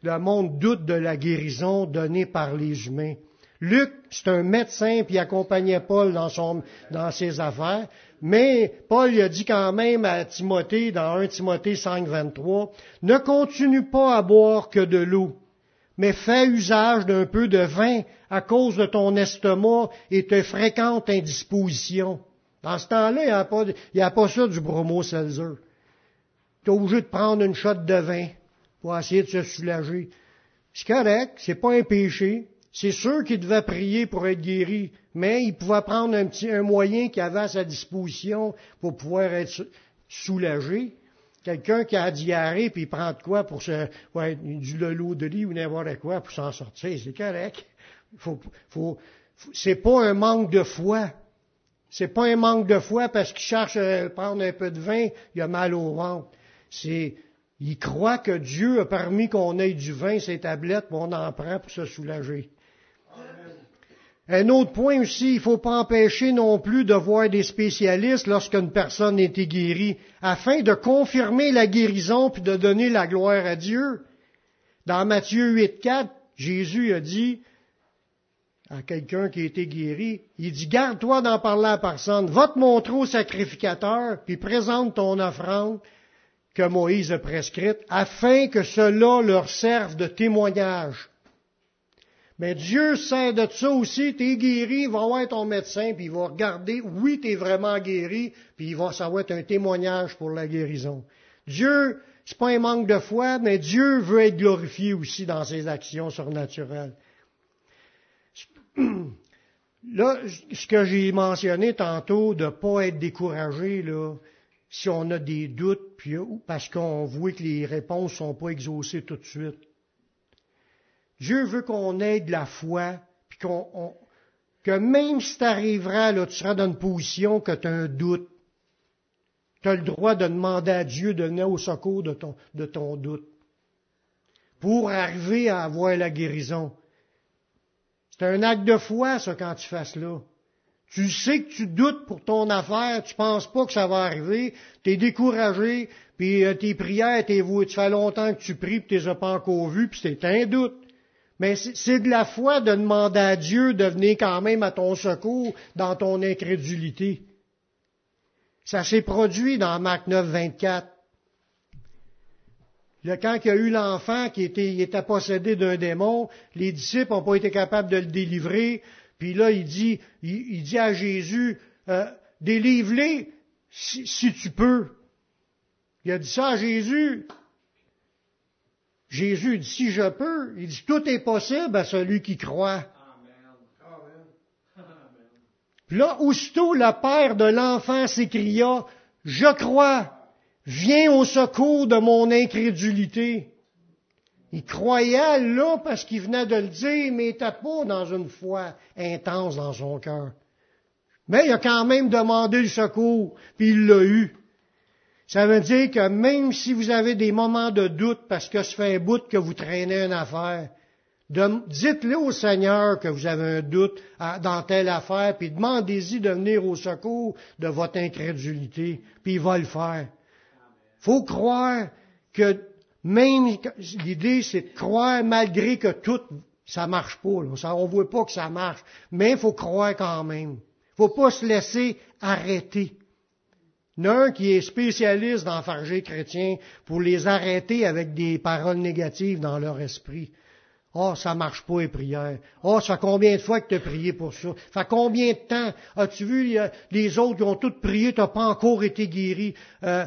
le monde doute de la guérison donnée par les humains. Luc, c'est un médecin, puis il accompagnait Paul dans, son, dans ses affaires. Mais Paul a dit quand même à Timothée, dans 1 Timothée 5, 23, ne continue pas à boire que de l'eau, mais fais usage d'un peu de vin à cause de ton estomac et tes fréquentes indispositions. Dans ce temps-là, il n'y a, pas, a pas ça du bromo seltzer. Tu es obligé de prendre une shot de vin pour essayer de se soulager. C'est correct, c'est pas un péché, c'est sûr qu'il devait prier pour être guéri, mais il pouvait prendre un, petit, un moyen qu'il avait à sa disposition pour pouvoir être soulagé. Quelqu'un qui a diarrhée, puis il prend de quoi pour se, ouais, du de lit ou n'importe quoi pour s'en sortir, c'est correct. Faut, faut, c'est pas un manque de foi. C'est pas un manque de foi parce qu'il cherche à prendre un peu de vin, il a mal au ventre. C'est, il croit que Dieu a permis qu'on ait du vin, ces tablettes, on en prend pour se soulager. Un autre point aussi, il ne faut pas empêcher non plus de voir des spécialistes lorsqu'une personne été guérie, afin de confirmer la guérison puis de donner la gloire à Dieu. Dans Matthieu 8.4, Jésus a dit à quelqu'un qui a été guéri, il dit, garde-toi d'en parler à personne, va te montrer au sacrificateur, puis présente ton offrande que Moïse a prescrite, afin que cela leur serve de témoignage. Mais Dieu sait de ça aussi, t'es guéri, il va voir ton médecin, puis il va regarder, oui, t'es vraiment guéri, puis il va, ça être un témoignage pour la guérison. Dieu, c'est pas un manque de foi, mais Dieu veut être glorifié aussi dans ses actions surnaturelles. Là, ce que j'ai mentionné tantôt, de pas être découragé, là, si on a des doutes, puis, parce qu'on voit que les réponses sont pas exaucées tout de suite. Dieu veut qu'on ait de la foi, puis qu'on, que même si t'arriveras, là, tu seras dans une position que tu as un doute. Tu as le droit de demander à Dieu de venir au secours de ton, de ton doute. Pour arriver à avoir la guérison. C'est un acte de foi, ça, quand tu fasses là. Tu sais que tu doutes pour ton affaire, tu penses pas que ça va arriver, tu es découragé, puis euh, tes prières, tes voix, tu fais longtemps que tu pries, puis tu les as pas encore vues, puis c'est un doute. Mais c'est de la foi de demander à Dieu de venir quand même à ton secours dans ton incrédulité. Ça s'est produit dans Marc 9, 24. Le, quand il y a eu l'enfant qui était, était possédé d'un démon, les disciples n'ont pas été capables de le délivrer. Puis là, il dit, il, dit à Jésus, euh, délivre-les si tu peux. Il a dit ça à Jésus. Jésus dit, si je peux, il dit, tout est possible à celui qui croit. Puis là, aussitôt, le père de l'enfant s'écria, je crois, viens au secours de mon incrédulité. Il croyait là parce qu'il venait de le dire, mais il n'était pas dans une foi intense dans son cœur. Mais il a quand même demandé le secours, puis il l'a eu. Ça veut dire que même si vous avez des moments de doute parce que ça fait un bout que vous traînez une affaire, Dites-le au Seigneur que vous avez un doute dans telle affaire, puis demandez-y de venir au secours de votre incrédulité, puis il va le faire. Faut croire que même l'idée, c'est de croire malgré que tout ça marche pas. On voit pas que ça marche, mais il faut croire quand même. faut pas se laisser arrêter. Il y en a un qui est spécialiste d'enfarger chrétiens pour les arrêter avec des paroles négatives dans leur esprit. Oh, ça marche pas les prières. Oh, ça fait combien de fois que tu as prié pour ça? Ça fait combien de temps? As-tu vu les autres qui ont tous prié, tu n'as pas encore été guéri? Euh,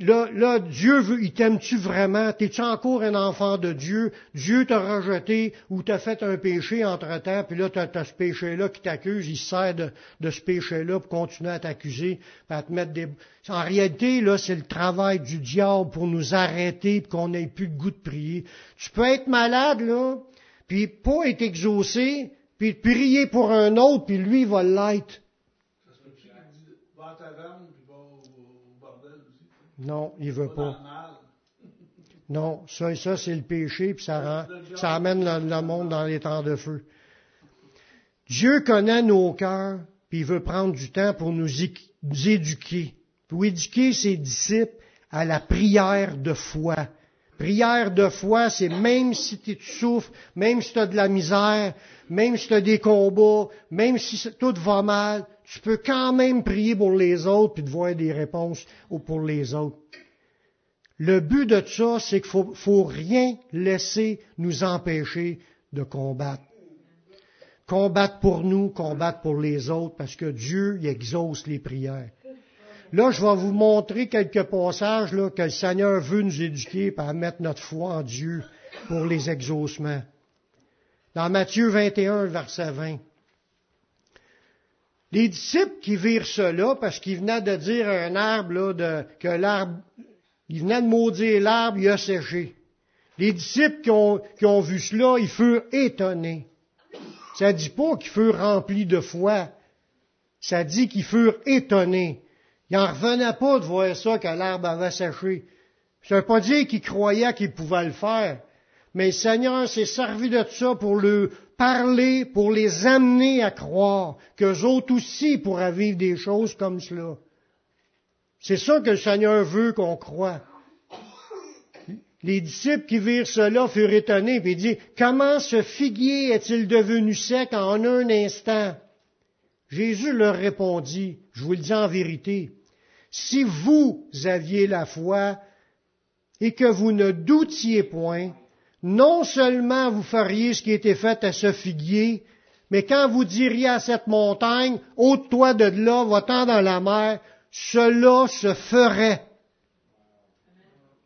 là, là, Dieu veut, il t'aime-tu vraiment? T'es-tu encore un enfant de Dieu? Dieu t'a rejeté ou t'a fait un péché entre-temps, puis là, t'as, as ce péché-là qui t'accuse, il sert de, de ce péché-là pour continuer à t'accuser, à te mettre des... En réalité, là, c'est le travail du diable pour nous arrêter, pour qu'on n'ait plus le goût de prier. Tu peux être malade, là, puis pas être exaucé, puis prier pour un autre, puis lui, va l'être. Non, il veut pas. Non, ça et ça, c'est le péché, puis ça, rend, ça amène le, monde dans les temps de feu. Dieu connaît nos cœurs, puis il veut prendre du temps pour nous, nous éduquer, pour éduquer ses disciples à la prière de foi. Prière de foi, c'est même si tu souffres, même si tu as de la misère, même si tu as des combats, même si tout va mal, tu peux quand même prier pour les autres puis de voir des réponses pour les autres. Le but de ça, c'est qu'il faut, faut rien laisser nous empêcher de combattre. Combattre pour nous, combattre pour les autres, parce que Dieu exauce les prières. Là, je vais vous montrer quelques passages là, que le Seigneur veut nous éduquer à mettre notre foi en Dieu pour les exaucements. Dans Matthieu 21, verset 20. Les disciples qui virent cela, parce qu'ils venaient de dire à un arbre là, de, que l'arbre, ils venaient de maudire l'arbre, il a séché. Les disciples qui ont, qui ont vu cela, ils furent étonnés. Ça dit pas qu'ils furent remplis de foi. Ça dit qu'ils furent étonnés. Ils n'en revenaient pas de voir ça, que l'arbre avait séché. Ça veut pas dire qu'ils croyaient qu'ils pouvaient le faire. Mais le Seigneur s'est servi de ça pour le parler, pour les amener à croire qu'eux autres aussi pourraient vivre des choses comme cela. C'est ça que le Seigneur veut qu'on croie. Les disciples qui virent cela furent étonnés et disent, comment ce figuier est-il devenu sec en un instant? Jésus leur répondit, je vous le dis en vérité, si vous aviez la foi et que vous ne doutiez point, non seulement vous feriez ce qui était fait à ce figuier, mais quand vous diriez à cette montagne, ôte-toi de là, va-t'en dans la mer, cela se ferait.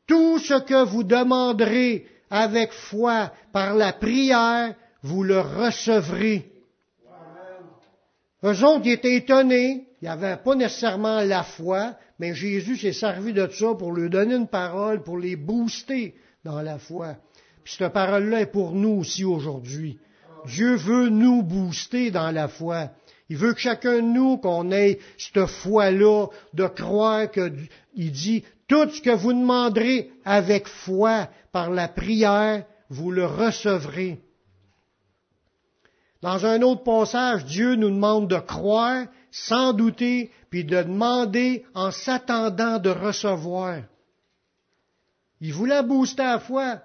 Tout ce que vous demanderez avec foi par la prière, vous le recevrez. Eux autres, étaient étonnés, ils n'avaient pas nécessairement la foi, mais Jésus s'est servi de ça pour leur donner une parole, pour les booster dans la foi. Puis cette parole-là est pour nous aussi aujourd'hui. Dieu veut nous booster dans la foi. Il veut que chacun de nous, qu'on ait cette foi-là, de croire que, il dit, tout ce que vous demanderez avec foi par la prière, vous le recevrez. Dans un autre passage, Dieu nous demande de croire sans douter, puis de demander en s'attendant de recevoir. Il voulait booster la foi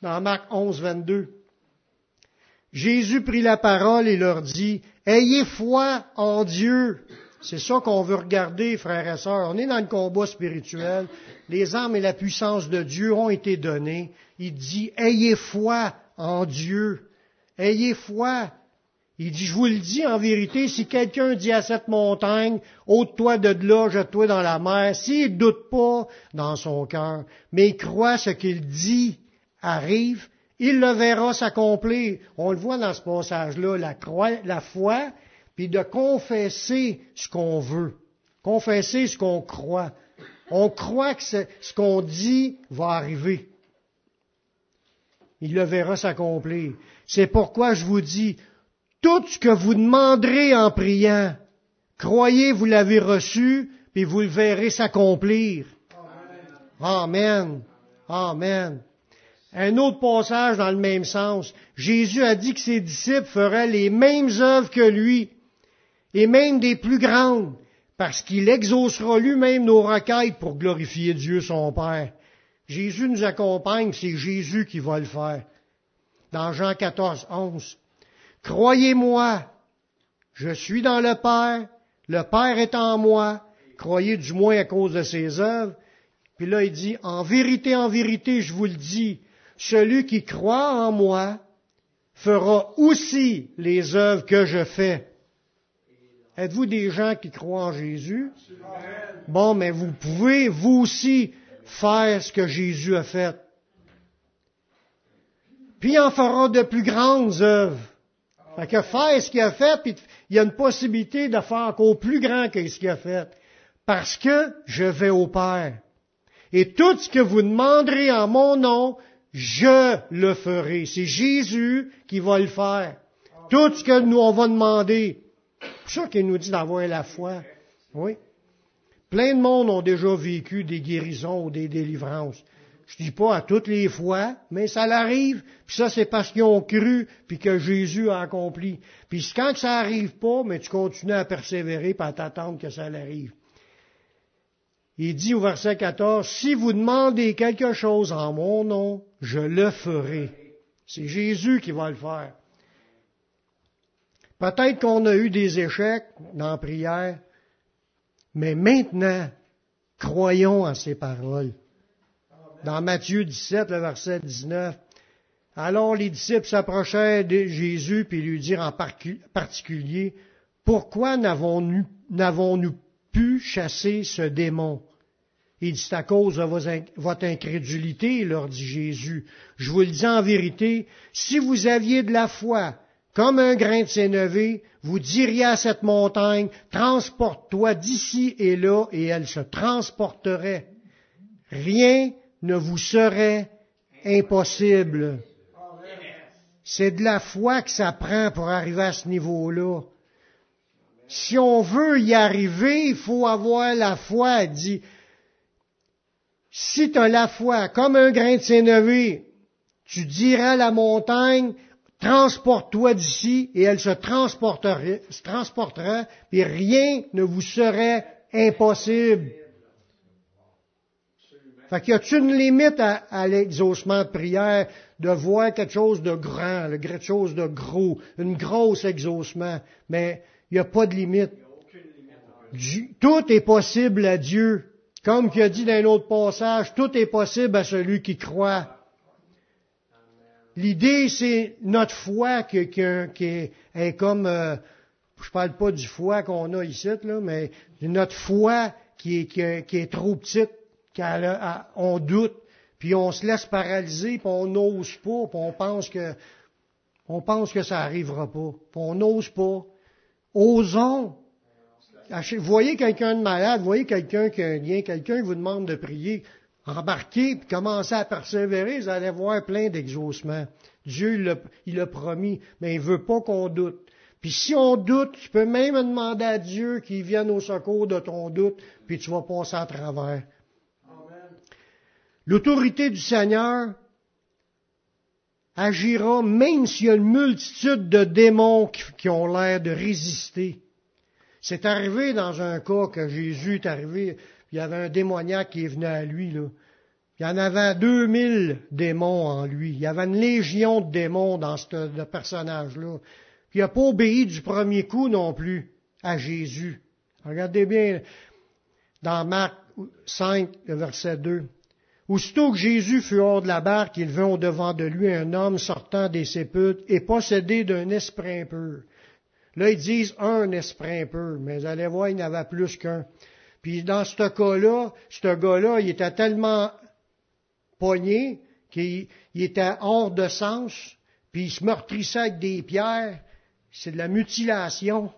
dans Marc 11, 22. Jésus prit la parole et leur dit, Ayez foi en Dieu. C'est ça qu'on veut regarder, frères et sœurs. On est dans le combat spirituel. Les armes et la puissance de Dieu ont été données. Il dit, Ayez foi en Dieu. Ayez foi. Il dit, je vous le dis en vérité, si quelqu'un dit à cette montagne, ôte-toi de là, jette-toi dans la mer, s'il doute pas dans son cœur, mais il croit ce qu'il dit, arrive, il le verra s'accomplir. On le voit dans ce passage-là, la, la foi, puis de confesser ce qu'on veut, confesser ce qu'on croit. On croit que ce qu'on dit va arriver. Il le verra s'accomplir. C'est pourquoi je vous dis, tout ce que vous demanderez en priant, croyez vous l'avez reçu, puis vous le verrez s'accomplir. Amen. Amen. Un autre passage dans le même sens. Jésus a dit que ses disciples feraient les mêmes œuvres que lui, et même des plus grandes, parce qu'il exaucera lui-même nos requêtes pour glorifier Dieu son Père. Jésus nous accompagne, c'est Jésus qui va le faire. Dans Jean 14, 11. Croyez-moi, je suis dans le Père, le Père est en moi, croyez du moins à cause de ses œuvres. Puis là, il dit, en vérité, en vérité, je vous le dis, celui qui croit en moi fera aussi les œuvres que je fais. Êtes-vous des gens qui croient en Jésus? Bon, mais vous pouvez, vous aussi, faire ce que Jésus a fait. Puis il en fera de plus grandes œuvres. Fait que faire ce qu'il a fait, puis il y a une possibilité de faire encore plus grand que ce qu'il a fait. Parce que je vais au Père. Et tout ce que vous demanderez en mon nom, je le ferai. C'est Jésus qui va le faire. Tout ce que nous on va demander. C'est pour ça qu'il nous dit d'avoir la foi. Oui. Plein de monde ont déjà vécu des guérisons ou des délivrances. Je dis pas à toutes les fois, mais ça l'arrive, puis ça c'est parce qu'ils ont cru, puis que Jésus a accompli. Puis quand ça arrive pas, mais tu continues à persévérer, puis à t'attendre que ça l'arrive. Il dit au verset 14, si vous demandez quelque chose en mon nom, je le ferai. C'est Jésus qui va le faire. Peut-être qu'on a eu des échecs dans la prière, mais maintenant, croyons à ces paroles. Dans Matthieu 17, le verset 19, alors les disciples s'approchèrent de Jésus puis lui dirent en particulier, pourquoi n'avons-nous pu chasser ce démon? Il dit, à cause de votre incrédulité, leur dit Jésus. Je vous le dis en vérité, si vous aviez de la foi, comme un grain de sénévé, vous diriez à cette montagne, transporte-toi d'ici et là, et elle se transporterait. Rien ne vous serait impossible. C'est de la foi que ça prend pour arriver à ce niveau-là. Si on veut y arriver, il faut avoir la foi, dit si tu as la foi comme un grain de sénévé, tu diras à la montagne, transporte-toi d'ici, et elle se transportera, se transportera, et rien ne vous serait impossible. Fait qu'il y a une limite à, l'exaucement de prière de voir quelque chose de grand, quelque chose de gros, une grosse exaucement, mais il n'y a pas de limite. Tout est possible à Dieu. Comme qui a dit dans un autre passage, tout est possible à celui qui croit. L'idée, c'est notre foi qui, est, comme, euh, je parle pas du foi qu'on a ici, là, mais notre foi qui est, trop petite, qu'on doute, puis on se laisse paralyser, puis on n'ose pas, puis on pense que on pense que ça arrivera pas, puis on n'ose pas. Osons vous voyez quelqu'un de malade, voyez quelqu'un qui a un lien, quelqu'un qui vous demande de prier, embarquez, puis commencez à persévérer, vous allez voir plein d'exaucements. Dieu, il l'a promis, mais il veut pas qu'on doute. Puis si on doute, tu peux même demander à Dieu qu'il vienne au secours de ton doute, puis tu vas passer à travers. L'autorité du Seigneur agira même s'il y a une multitude de démons qui ont l'air de résister. C'est arrivé dans un cas que Jésus est arrivé, il y avait un démoniaque qui est venu à lui, là. Il y en avait 2000 démons en lui. Il y avait une légion de démons dans ce personnage-là. Il n'a pas obéi du premier coup non plus à Jésus. Regardez bien dans Marc 5, verset 2. Aussitôt que Jésus fut hors de la barque, il vint au-devant de lui un homme sortant des sépulcres et possédé d'un esprit impur. Là, ils disent un esprit peu, mais allez voir, il n'y avait plus qu'un. Puis dans ce cas-là, ce gars-là, il était tellement pogné qu'il était hors de sens, puis il se meurtrissait avec des pierres. C'est de la mutilation.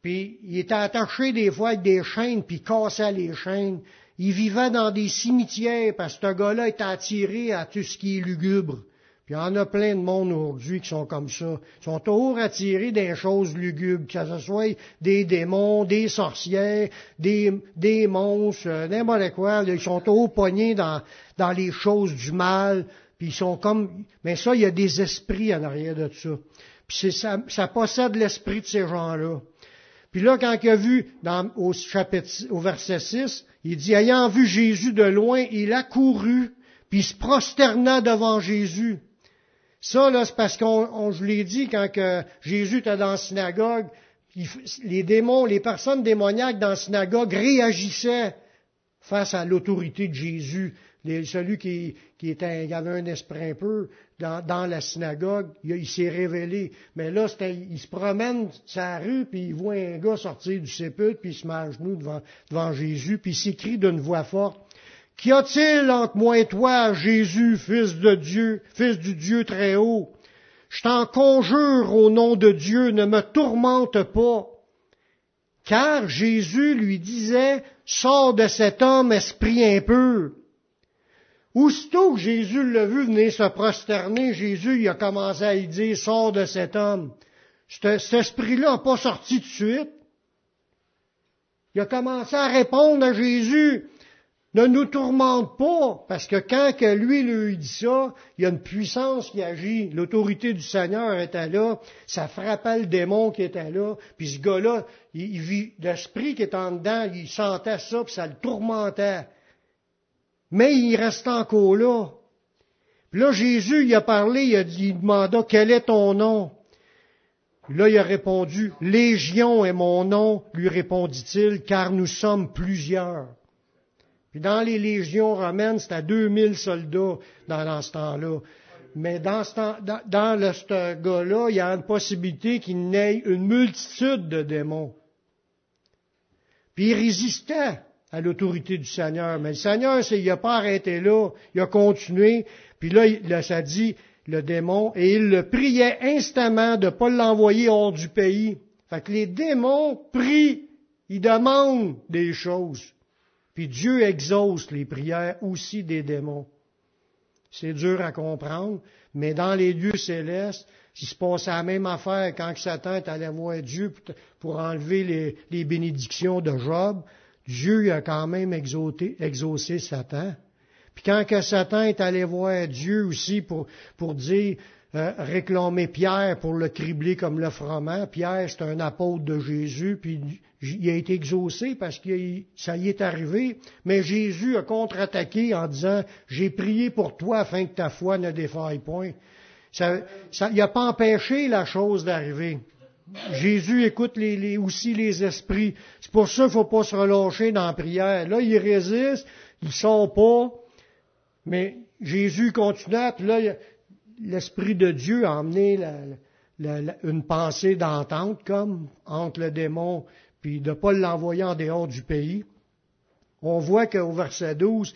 Puis il était attaché des fois avec des chaînes, puis il cassait les chaînes. Il vivait dans des cimetières parce que ce gars-là était attiré à tout ce qui est lugubre. Puis il y en a plein de monde aujourd'hui qui sont comme ça. Ils sont toujours attirés des choses lugubres, que ce soit des démons, des sorcières, des, des monstres, euh, n'importe quoi. Ils sont toujours pognés dans, dans les choses du mal. puis ils sont comme, mais ça, il y a des esprits en arrière de ça. Puis ça, ça possède l'esprit de ces gens-là. Puis là, quand il a vu au verset 6, il dit, ayant vu Jésus de loin, il a couru, puis il se prosterna devant Jésus. Ça, là, c'est parce qu'on, je l'ai dit, quand que Jésus était dans la synagogue, les démons, les personnes démoniaques dans la synagogue réagissaient face à l'autorité de Jésus. Celui qui, était, avait un esprit un peu dans, la synagogue, il, s'est révélé. Mais là, il se promène sa rue, puis il voit un gars sortir du sépulcre, puis il se met à genoux devant, Jésus, puis il s'écrit d'une voix forte, Qu'y a-t-il entre moi et toi, Jésus, fils de Dieu, fils du Dieu très haut? Je t'en conjure au nom de Dieu, ne me tourmente pas. Car Jésus lui disait, sors de cet homme, esprit impur. Aussitôt que Jésus l'a vu venir se prosterner, Jésus il a commencé à lui dire, sors de cet homme. Cet, esprit-là n'a pas sorti de suite. Il a commencé à répondre à Jésus, ne nous tourmente pas, parce que quand que lui lui dit ça, il y a une puissance qui agit. L'autorité du Seigneur était là, ça frappait le démon qui était là, puis ce gars-là, il, vit l'esprit qui était en dedans, il sentait ça, puis ça le tourmentait. Mais il restait encore là. Puis là, Jésus, il a parlé, il a dit, il demanda, quel est ton nom? Puis là, il a répondu, Légion est mon nom, lui répondit-il, car nous sommes plusieurs. Puis dans les légions romaines, c'était 2000 soldats dans, ce temps-là. Mais dans ce, dans, dans ce gars-là, il y a une possibilité qu'il n'ait une multitude de démons. Puis il résistait à l'autorité du Seigneur. Mais le Seigneur, il n'a pas arrêté là, il a continué. Puis là, là, ça dit, le démon, et il le priait instamment de ne pas l'envoyer hors du pays. Fait que les démons prient, ils demandent des choses. Puis Dieu exauce les prières aussi des démons. C'est dur à comprendre, mais dans les lieux célestes, il se passe la même affaire quand Satan est allé voir Dieu pour enlever les, bénédictions de Job. Dieu a quand même exaucé Satan. Puis quand que Satan est allé voir Dieu aussi pour, pour dire euh, réclamer Pierre pour le cribler comme le froment. Pierre, c'est un apôtre de Jésus, puis il a été exaucé parce que ça y est arrivé. Mais Jésus a contre-attaqué en disant, j'ai prié pour toi afin que ta foi ne défaille point. Ça, ça, il n'a pas empêché la chose d'arriver. Jésus écoute aussi les esprits. C'est pour ça qu'il ne faut pas se relâcher dans la prière. Là, il résiste, il ne sort pas, mais Jésus continue. là, l'Esprit de Dieu a emmené une pensée d'entente, comme entre le démon, puis de ne pas l'envoyer en dehors du pays. On voit qu'au verset 12,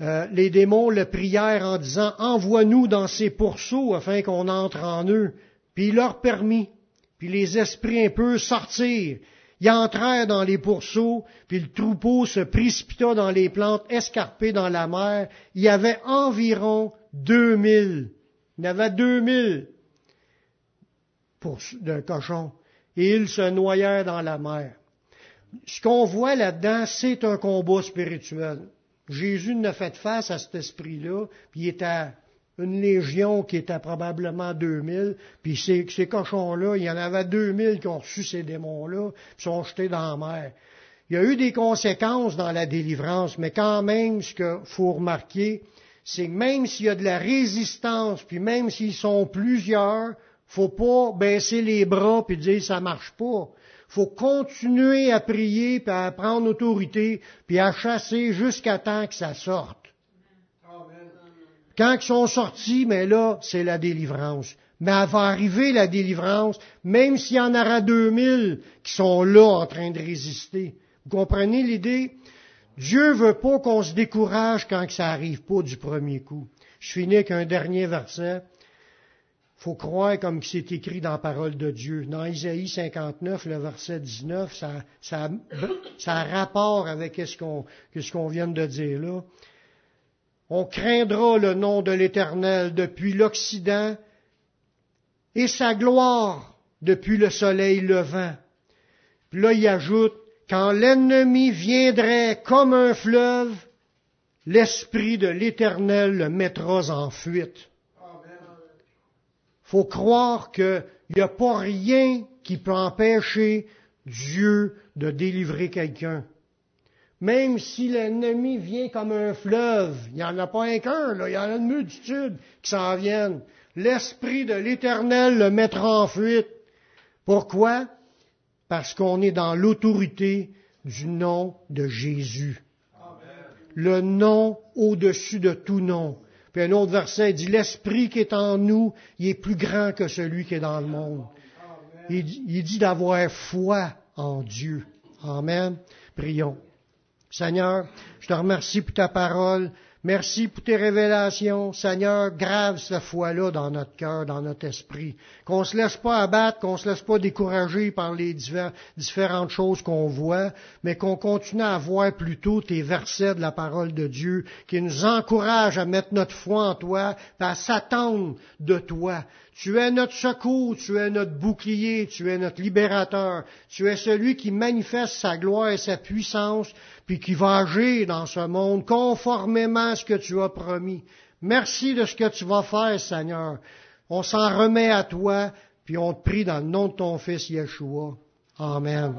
euh, les démons le prièrent en disant Envoie-nous dans ces pourceaux afin qu'on entre en eux. Puis il leur permit. Puis les esprits un peu sortirent. Ils entrèrent dans les pourceaux, puis le troupeau se précipita dans les plantes escarpées dans la mer. Il y avait environ deux mille. Il y avait deux mille de cochons. Et ils se noyèrent dans la mer. Ce qu'on voit là-dedans, c'est un combat spirituel. Jésus n'a fait face à cet esprit-là, puis il était une légion qui était probablement 2000, puis ces, cochons-là, il y en avait 2000 qui ont reçu ces démons-là, puis sont jetés dans la mer. Il y a eu des conséquences dans la délivrance, mais quand même, ce qu'il faut remarquer, c'est que même s'il y a de la résistance, puis même s'ils sont plusieurs, faut pas baisser les bras puis dire ça marche pas. Faut continuer à prier, puis à prendre autorité, puis à chasser jusqu'à temps que ça sorte. Quand ils sont sortis, mais là, c'est la délivrance. Mais elle va arriver la délivrance, même s'il y en aura 2000 qui sont là en train de résister. Vous comprenez l'idée? Dieu veut pas qu'on se décourage quand ça arrive pas du premier coup. Je finis avec un dernier verset. Faut croire comme c'est écrit dans la parole de Dieu. Dans Isaïe 59, le verset 19, ça, ça, ça a rapport avec ce qu'on, ce qu'on vient de dire là. On craindra le nom de l'Éternel depuis l'Occident et sa gloire depuis le soleil levant. Puis là, il ajoute, quand l'ennemi viendrait comme un fleuve, l'Esprit de l'Éternel le mettra en fuite. faut croire qu'il n'y a pas rien qui peut empêcher Dieu de délivrer quelqu'un. Même si l'ennemi vient comme un fleuve, il n'y en a pas un qu'un, il y en a une multitude qui s'en viennent. L'Esprit de l'Éternel le mettra en fuite. Pourquoi? Parce qu'on est dans l'autorité du nom de Jésus. Le nom au-dessus de tout nom. Puis un autre verset dit, l'Esprit qui est en nous, il est plus grand que celui qui est dans le monde. Il, il dit d'avoir foi en Dieu. Amen. Prions. Seigneur, je te remercie pour ta parole. Merci pour tes révélations. Seigneur, grave cette foi-là dans notre cœur, dans notre esprit. Qu'on ne se laisse pas abattre, qu'on ne se laisse pas décourager par les différentes choses qu'on voit, mais qu'on continue à voir plutôt tes versets de la parole de Dieu qui nous encouragent à mettre notre foi en toi, à s'attendre de toi. Tu es notre secours, tu es notre bouclier, tu es notre libérateur, tu es celui qui manifeste sa gloire et sa puissance, puis qui va agir dans ce monde conformément à ce que tu as promis. Merci de ce que tu vas faire, Seigneur. On s'en remet à toi, puis on te prie dans le nom de ton Fils Yeshua. Amen.